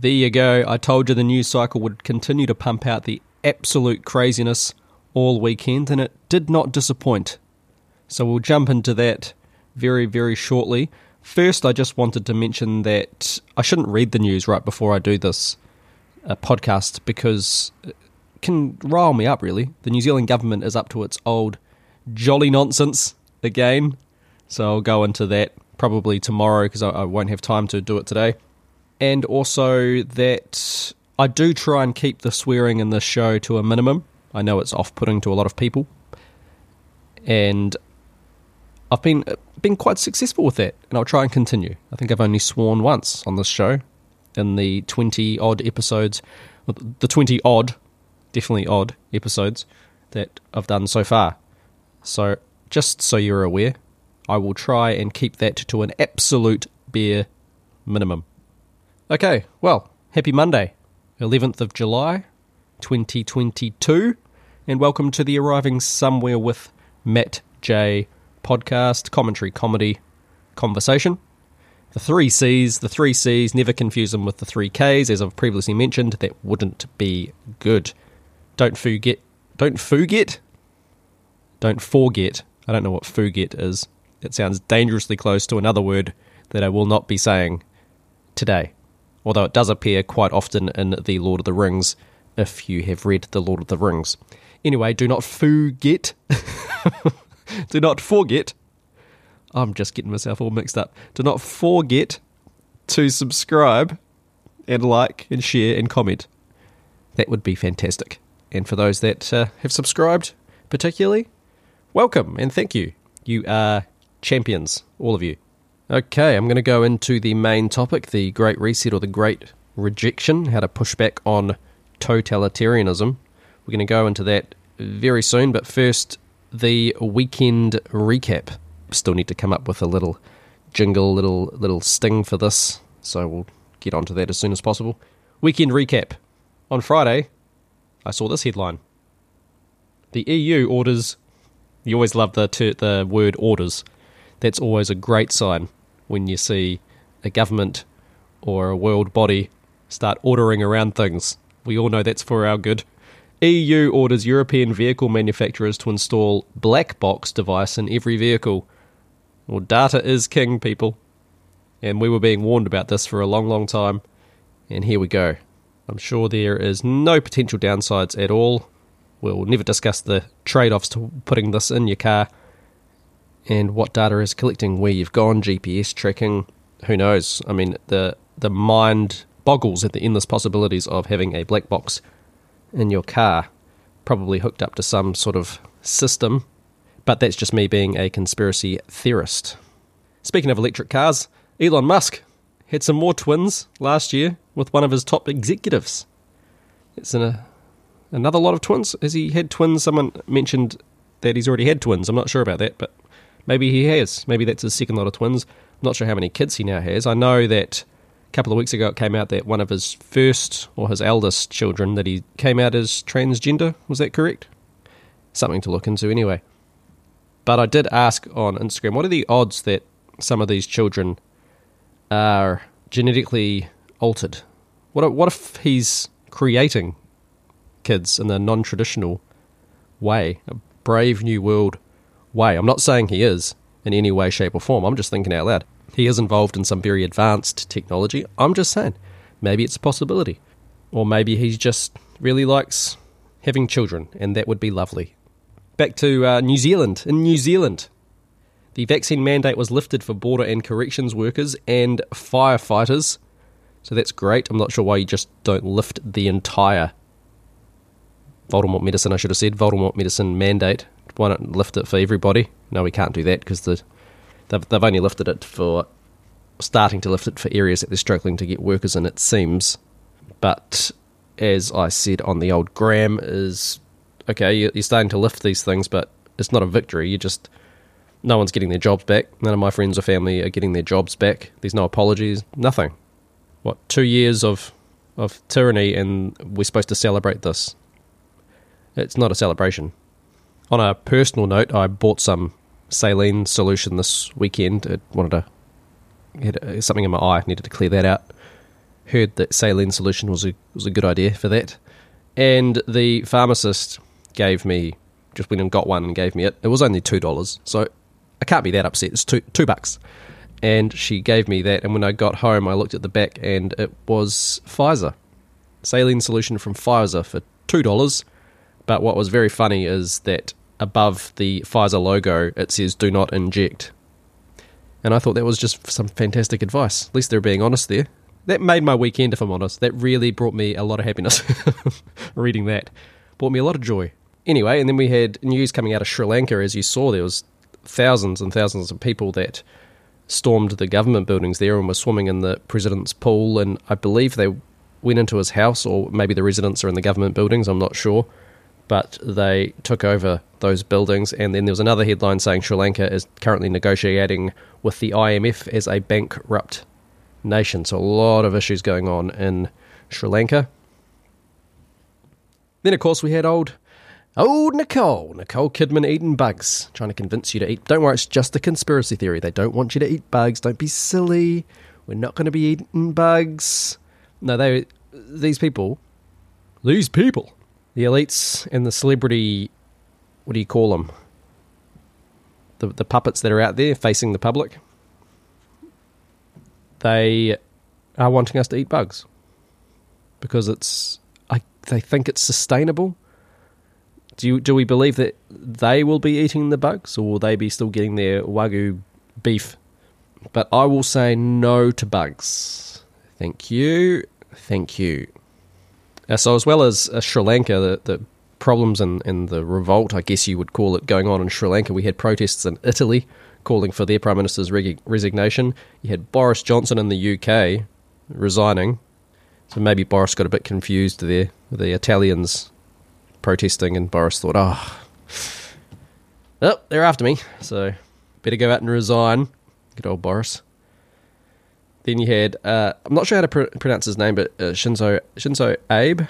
There you go. I told you the news cycle would continue to pump out the absolute craziness all weekend, and it did not disappoint. So we'll jump into that very, very shortly. First, I just wanted to mention that I shouldn't read the news right before I do this uh, podcast because it can rile me up, really. The New Zealand government is up to its old jolly nonsense again. So I'll go into that probably tomorrow because I, I won't have time to do it today. And also that I do try and keep the swearing in this show to a minimum. I know it's off putting to a lot of people. And I've been been quite successful with that, and I'll try and continue. I think I've only sworn once on this show in the twenty odd episodes, the twenty odd, definitely odd episodes that I've done so far. So just so you're aware, I will try and keep that to an absolute bare minimum. Okay, well, happy Monday, 11th of July, 2022, and welcome to the Arriving Somewhere with Matt J podcast, commentary, comedy, conversation. The three C's, the three C's, never confuse them with the three K's, as I've previously mentioned, that wouldn't be good. Don't forget, don't forget, don't forget, I don't know what forget is. It sounds dangerously close to another word that I will not be saying today. Although it does appear quite often in The Lord of the Rings, if you have read The Lord of the Rings. Anyway, do not forget do not forget. I'm just getting myself all mixed up. Do not forget to subscribe and like and share and comment. That would be fantastic. And for those that uh, have subscribed, particularly, welcome and thank you. You are champions, all of you. Okay, I'm going to go into the main topic the Great Reset or the Great Rejection, how to push back on totalitarianism. We're going to go into that very soon, but first, the weekend recap. Still need to come up with a little jingle, little little sting for this, so we'll get onto that as soon as possible. Weekend recap. On Friday, I saw this headline. The EU orders. You always love the ter- the word orders. That's always a great sign when you see a government or a world body start ordering around things. We all know that's for our good. EU orders European vehicle manufacturers to install black box device in every vehicle. Well, data is king, people. And we were being warned about this for a long, long time. And here we go. I'm sure there is no potential downsides at all. We'll never discuss the trade offs to putting this in your car and what data is collecting, where you've gone, GPS tracking. Who knows? I mean, the, the mind boggles at the endless possibilities of having a black box in your car, probably hooked up to some sort of system. But that's just me being a conspiracy theorist. Speaking of electric cars, Elon Musk had some more twins last year with one of his top executives. It's in a, another lot of twins. Has he had twins? Someone mentioned that he's already had twins. I'm not sure about that, but maybe he has. Maybe that's his second lot of twins. I'm not sure how many kids he now has. I know that a couple of weeks ago it came out that one of his first or his eldest children that he came out as transgender. Was that correct? Something to look into anyway. But I did ask on Instagram, what are the odds that some of these children are genetically altered? What what if he's creating kids in a non-traditional way, a brave new world way? I'm not saying he is in any way, shape, or form. I'm just thinking out loud he is involved in some very advanced technology. I'm just saying, maybe it's a possibility. Or maybe he just really likes having children, and that would be lovely. Back to uh, New Zealand. In New Zealand, the vaccine mandate was lifted for border and corrections workers and firefighters. So that's great. I'm not sure why you just don't lift the entire Voldemort medicine, I should have said, Voldemort medicine mandate. Why not lift it for everybody? No, we can't do that because the They've, they've only lifted it for starting to lift it for areas that they're struggling to get workers in, it seems. But as I said on the old gram, is okay, you're starting to lift these things, but it's not a victory. You just no one's getting their jobs back. None of my friends or family are getting their jobs back. There's no apologies, nothing. What two years of of tyranny, and we're supposed to celebrate this? It's not a celebration. On a personal note, I bought some saline solution this weekend. It wanted to had something in my eye, needed to clear that out. heard that saline solution was a was a good idea for that. And the pharmacist gave me just went and got one and gave me it. It was only two dollars, so I can't be that upset. It's two two bucks. And she gave me that, and when I got home, I looked at the back, and it was Pfizer saline solution from Pfizer for two dollars. But what was very funny is that above the Pfizer logo, it says "Do not inject." And I thought that was just some fantastic advice. At least they're being honest there. That made my weekend, if I'm honest. That really brought me a lot of happiness. Reading that brought me a lot of joy. Anyway, and then we had news coming out of Sri Lanka. As you saw, there was thousands and thousands of people that stormed the government buildings there and were swimming in the president's pool. And I believe they went into his house, or maybe the residents are in the government buildings. I'm not sure but they took over those buildings. And then there was another headline saying Sri Lanka is currently negotiating with the IMF as a bankrupt nation. So a lot of issues going on in Sri Lanka. Then, of course, we had old. Old Nicole, Nicole Kidman eating bugs, trying to convince you to eat. Don't worry, it's just a conspiracy theory. They don't want you to eat bugs. Don't be silly. We're not going to be eating bugs. No, they, these people, these people the elites and the celebrity what do you call them the the puppets that are out there facing the public. They are wanting us to eat bugs because it's I they think it's sustainable. Do you, do we believe that they will be eating the bugs or will they be still getting their wagyu beef? But I will say no to bugs. Thank you. Thank you uh, so, as well as uh, Sri Lanka, the, the problems and, the revolt, I guess you would call it, going on in Sri Lanka, we had protests in Italy calling for their Prime Minister's resignation. You had Boris Johnson in the UK resigning. So maybe Boris got a bit confused there. The Italians protesting, and Boris thought, oh, oh, they're after me. So better go out and resign. Good old Boris. Then you had uh, I'm not sure how to pr- pronounce his name, but uh, Shinzo Shinzo Abe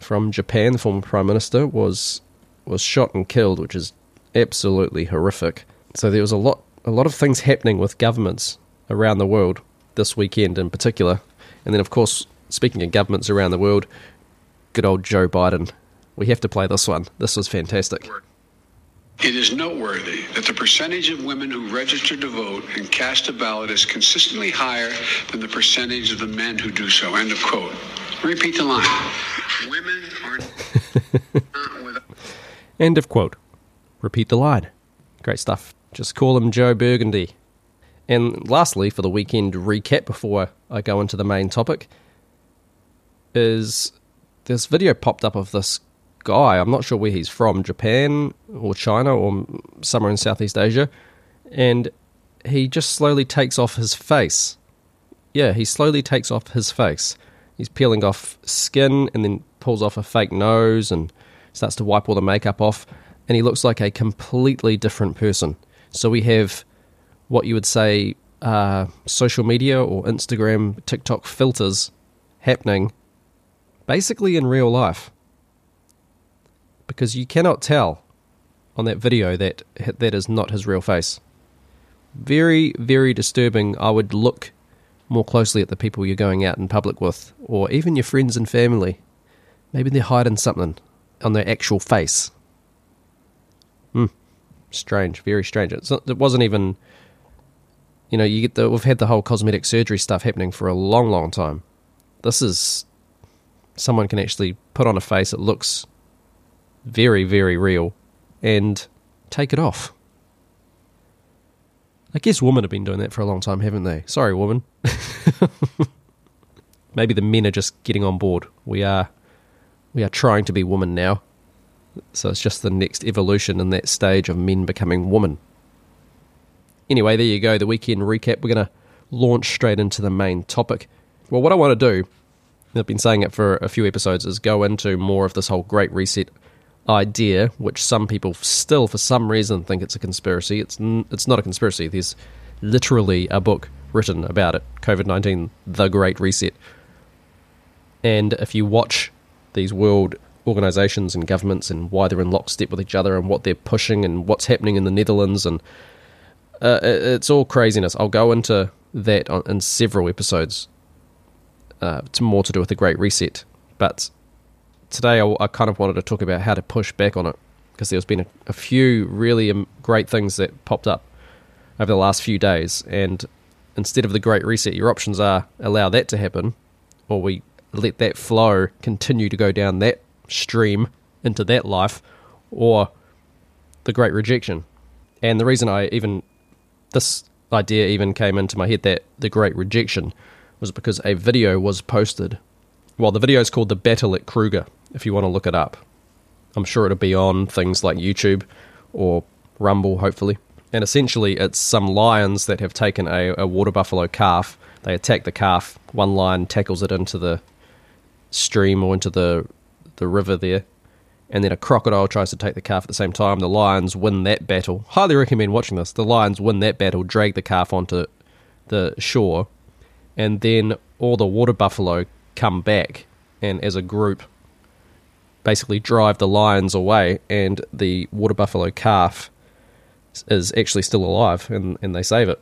from Japan, the former prime minister, was was shot and killed, which is absolutely horrific. So there was a lot a lot of things happening with governments around the world this weekend in particular. And then of course, speaking of governments around the world, good old Joe Biden. We have to play this one. This was fantastic. It is noteworthy that the percentage of women who register to vote and cast a ballot is consistently higher than the percentage of the men who do so. End of quote. Repeat the line. Women are End of quote. Repeat the line. Great stuff. Just call him Joe Burgundy. And lastly, for the weekend recap before I go into the main topic, is this video popped up of this guy. I'm not sure where he's from, Japan or China or somewhere in Southeast Asia. And he just slowly takes off his face. Yeah, he slowly takes off his face. He's peeling off skin and then pulls off a fake nose and starts to wipe all the makeup off. And he looks like a completely different person. So we have what you would say uh, social media or Instagram, TikTok filters happening basically in real life because you cannot tell on that video that that is not his real face. Very, very disturbing. I would look more closely at the people you're going out in public with, or even your friends and family. Maybe they're hiding something on their actual face. Hmm. Strange, very strange. Not, it wasn't even. You know, you get the. We've had the whole cosmetic surgery stuff happening for a long, long time. This is someone can actually put on a face that looks very, very real, and take it off. I guess women have been doing that for a long time, haven't they? Sorry, woman. Maybe the men are just getting on board. We are we are trying to be women now. So it's just the next evolution in that stage of men becoming women. Anyway, there you go, the weekend recap. We're going to launch straight into the main topic. Well, what I want to do, I've been saying it for a few episodes, is go into more of this whole great reset idea, which some people still, for some reason, think it's a conspiracy. It's n- it's not a conspiracy. There's literally a book written about it, COVID nineteen, the Great Reset. And if you watch these world organizations and governments and why they're in lockstep with each other and what they're pushing and what's happening in the Netherlands and uh, it's all craziness. I'll go into that on, in several episodes uh, more to do with the Great Reset. But today I, I, kind of wanted to talk about how to push back on it because there's been a, a few really um, great things that popped up over the last few days. And instead of the Great Reset, your options are allow that to happen, or we let that flow continue to go down that stream into that life, or the Great Rejection. And the reason I even this idea even came into my head that the Great Rejection was because a video was posted. Well, the video is called The Battle at Kruger, if you want to look it up. I'm sure it'll be on things like YouTube or Rumble, hopefully. And essentially, it's some lions that have taken a, a water buffalo calf. They attack the calf. One lion tackles it into the stream or into the the river there, and then a crocodile tries to take the calf at the same time. The lions win that battle. Highly recommend watching this. The lions win that battle, drag the calf onto the shore, and then all the water buffalo come back and as a group basically drive the lions away and the water buffalo calf is actually still alive and, and they save it.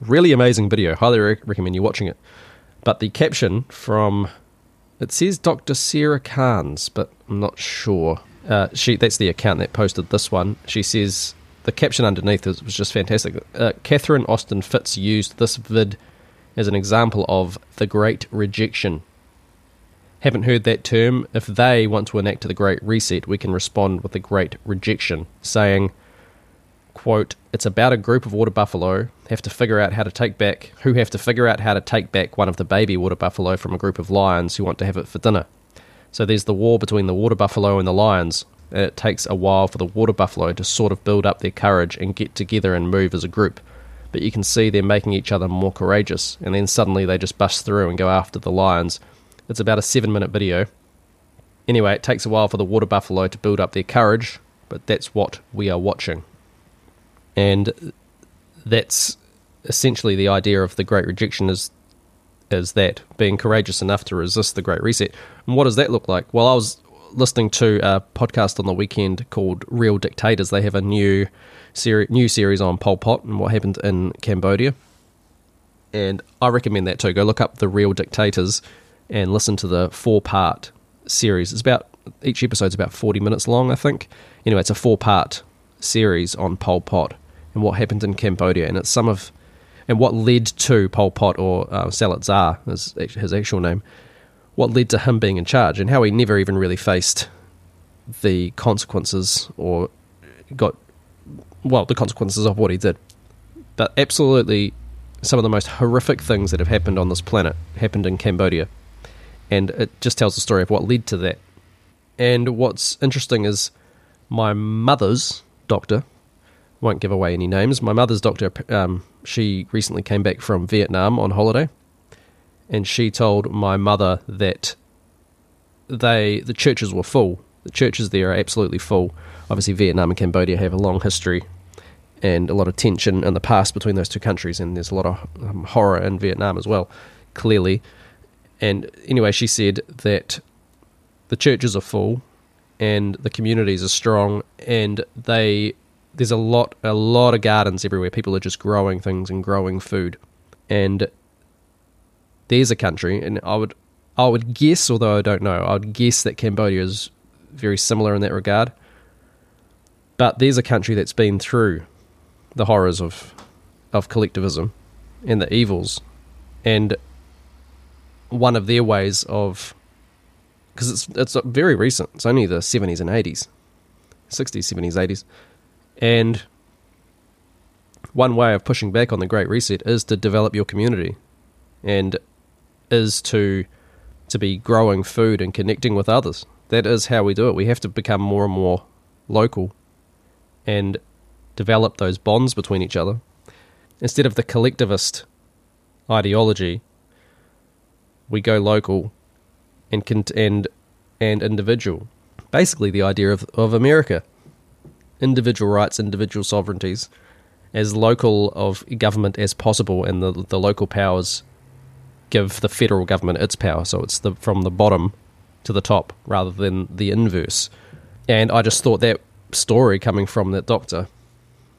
Really amazing video. Highly re- recommend you watching it. But the caption from it says dr sarah Cairns, but i'm not sure. Uh, she that's the account that posted this one. She says the caption underneath was, was just fantastic. Uh, catherine austin Fitts used this vid as an example of the great rejection. Haven't heard that term? If they want to enact the great reset, we can respond with the great rejection, saying, quote, it's about a group of water buffalo have to figure out how to take back who have to figure out how to take back one of the baby water buffalo from a group of lions who want to have it for dinner. So there's the war between the water buffalo and the lions, and it takes a while for the water buffalo to sort of build up their courage and get together and move as a group but you can see they're making each other more courageous, and then suddenly they just bust through and go after the lions. It's about a seven minute video. Anyway, it takes a while for the water buffalo to build up their courage, but that's what we are watching. And that's essentially the idea of the Great Rejection is is that being courageous enough to resist the Great Reset. And what does that look like? Well, I was listening to a podcast on the weekend called Real Dictators. They have a new seri- new series on Pol Pot and what happened in Cambodia. And I recommend that too. Go look up The Real Dictators and listen to the four part series. It's about, each episode's about 40 minutes long, I think. Anyway, it's a four part series on Pol Pot and what happened in Cambodia. And it's some of, and what led to Pol Pot or uh, Saloth Sar, is his actual name, what led to him being in charge and how he never even really faced the consequences or got well, the consequences of what he did. But absolutely, some of the most horrific things that have happened on this planet happened in Cambodia. And it just tells the story of what led to that. And what's interesting is my mother's doctor, won't give away any names, my mother's doctor, um, she recently came back from Vietnam on holiday. And she told my mother that they the churches were full. The churches there are absolutely full. Obviously, Vietnam and Cambodia have a long history and a lot of tension in the past between those two countries, and there's a lot of um, horror in Vietnam as well, clearly. And anyway, she said that the churches are full, and the communities are strong, and they there's a lot a lot of gardens everywhere. People are just growing things and growing food, and there's a country, and I would I would guess, although I don't know, I would guess that Cambodia is very similar in that regard. But there's a country that's been through the horrors of of collectivism and the evils, and one of their ways of because it's it's very recent. It's only the seventies and eighties, sixties, seventies, eighties, and one way of pushing back on the Great Reset is to develop your community, and is to to be growing food and connecting with others. That is how we do it. We have to become more and more local, and develop those bonds between each other instead of the collectivist ideology we go local and and and individual. Basically the idea of of America individual rights individual sovereignties as local of government as possible and the the local powers give the federal government its power. So it's the from the bottom to the top rather than the inverse. And i just thought that story coming from that doctor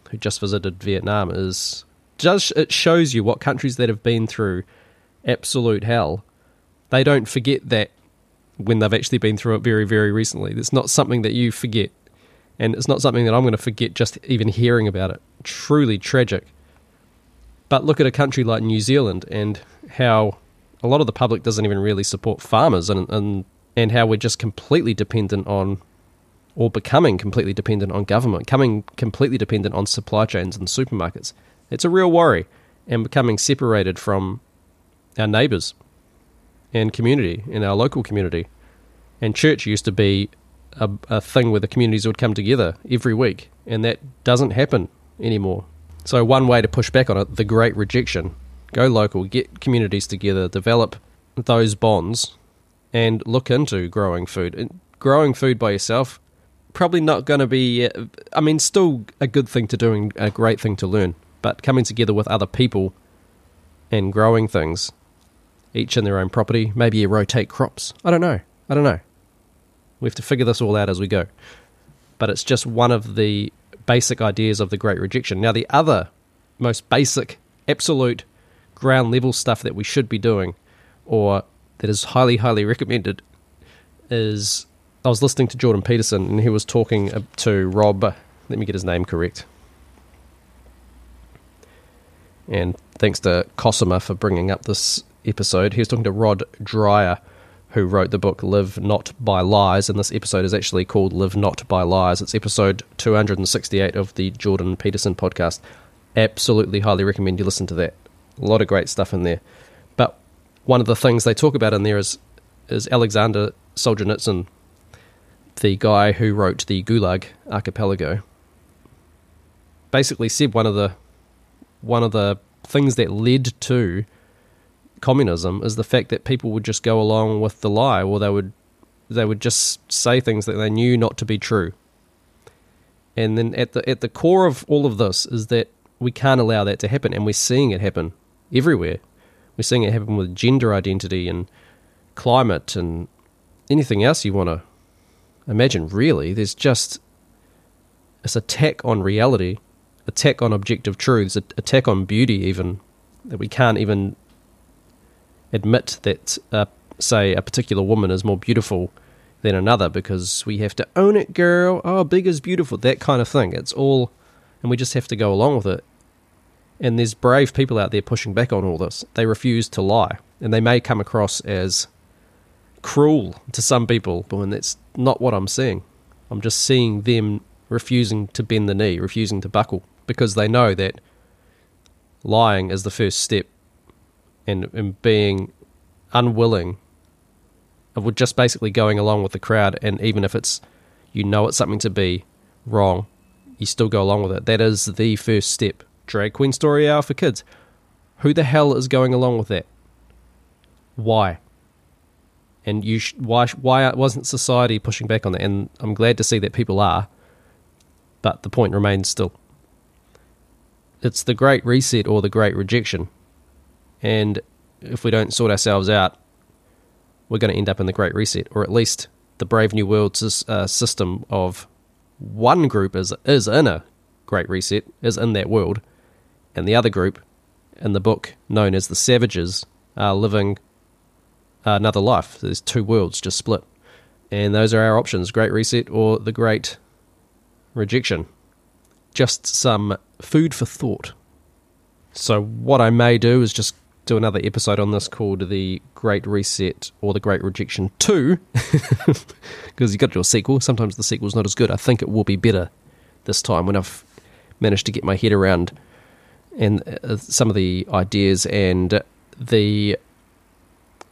who just visited Vietnam is just it shows you what countries that have been through absolute hell They don't forget that when they've actually been through it very, very recently. It's not something that you forget. And it's not something that I'm going to forget just even hearing about it. Truly tragic. But look at a country like New Zealand and how a lot of the public doesn't even really support farmers and, and, and how we're just completely dependent on, or becoming completely dependent on government, coming completely dependent on supply chains and supermarkets. It's a real worry and becoming separated from our neighbours and community in our local community. And church used to be a, a thing where the communities would come together every week, and that doesn't happen anymore. So, one way to push back on it, the great rejection, go local, get communities together, develop those bonds, and look into growing food. And growing food by yourself, probably not going to be, I mean, still a good thing to do and a great thing to learn, but coming together with other people and growing things each in their own property. Maybe you rotate crops. I don't know. I don't know. We have to figure this all out as we go. But it's just one of the basic ideas of the Great Rejection. Now, the other most basic, absolute ground level stuff that we should be doing, or that is highly, highly recommended, is I was listening to Jordan Peterson and he was talking to Rob. Let me get his name correct. And thanks to Cosima for bringing up this episode. He was talking to Rod Dreher, who wrote the book Live Not by Lies, and this episode is actually called Live Not by Lies. It's episode 268 of the Jordan Peterson podcast. Absolutely highly recommend you listen to that. A lot of great stuff in there. But one of the things they talk about in there is is Alexander Solzhenitsyn, the guy who wrote the Gulag Archipelago. Basically said one of the one of the things that led to communism is the fact that people would just go along with the lie, or they would they would just say things that they knew not to be true. And then at the at the core of all of this is that we can't allow that to happen, and we're seeing it happen everywhere. We're seeing it happen with gender identity and climate and anything else you want to imagine. Really, there's just this attack on reality, attack on objective truths, attack on beauty, even that we can't even admit that, uh, say, a particular woman is more beautiful than another because we have to own it, girl. Oh, big is beautiful. That kind of thing. It's all, and we just have to go along with it. And there's brave people out there pushing back on all this. They refuse to lie, and they may come across as cruel to some people, but when that's not what I'm seeing. I'm just seeing them refusing to bend the knee, refusing to buckle, because they know that lying is the first step and, and being unwilling of just basically going along with the crowd and even if it's you know it's something to be wrong you still go along with it. That is the first step. Drag queen story hour for kids. Who the hell is going along with that? Why? And you sh- why why wasn't society pushing back on that? And i'm glad to see that people are but the point remains still. It's the great reset or the great rejection and if we don't sort ourselves out, we're going to end up in the Great Reset, or at least the Brave New World's uh, system of one group is is in a Great Reset, is in that world, and the other group, in the book known as the Savages, are living another life. There's two worlds just split, and those are our options: Great Reset or the Great Rejection. Just some food for thought. So what I may do is just do another episode on this called The Great Reset or The Great Rejection 2, because you've got to do a sequel. Sometimes the sequel's not as good. I think it will be better this time when I've managed to get my head around and uh, some of the ideas and the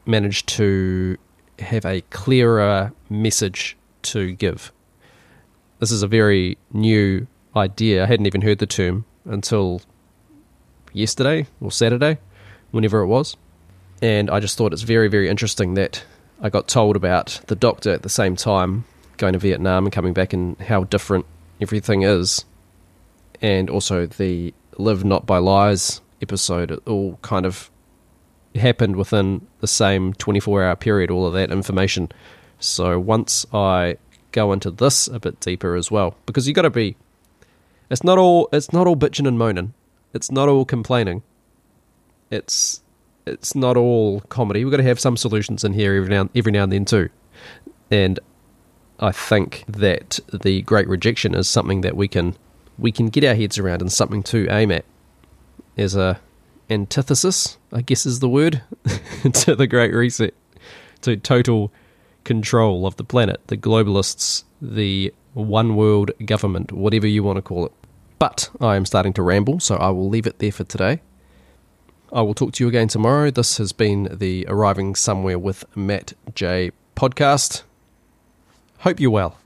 managed to have a clearer message to give. This is a very new idea. I hadn't even heard the term until yesterday or Saturday whenever it was. And I just thought it's very, very interesting that I got told about the doctor at the same time going to Vietnam and coming back and how different everything is. And also the Live Not by Lies episode, it all kind of happened within the same 24 hour period, all of that information. So once I go into this a bit deeper as well, because you got to be, it's not all, it's not all bitching and moaning. It's not all complaining it's it's not all comedy. We've got to have some solutions in here every now every now and then too. And I think that the Great Rejection is something that we can we can get our heads around and something to aim at as a antithesis, I guess is the word, to the Great Reset, to total control of the planet, the globalists, the one world government, whatever you want to call it. But I am starting to ramble, so I will leave it there for today. I will talk to you again tomorrow. This has been the Arriving Somewhere with Matt J podcast. Hope you're well.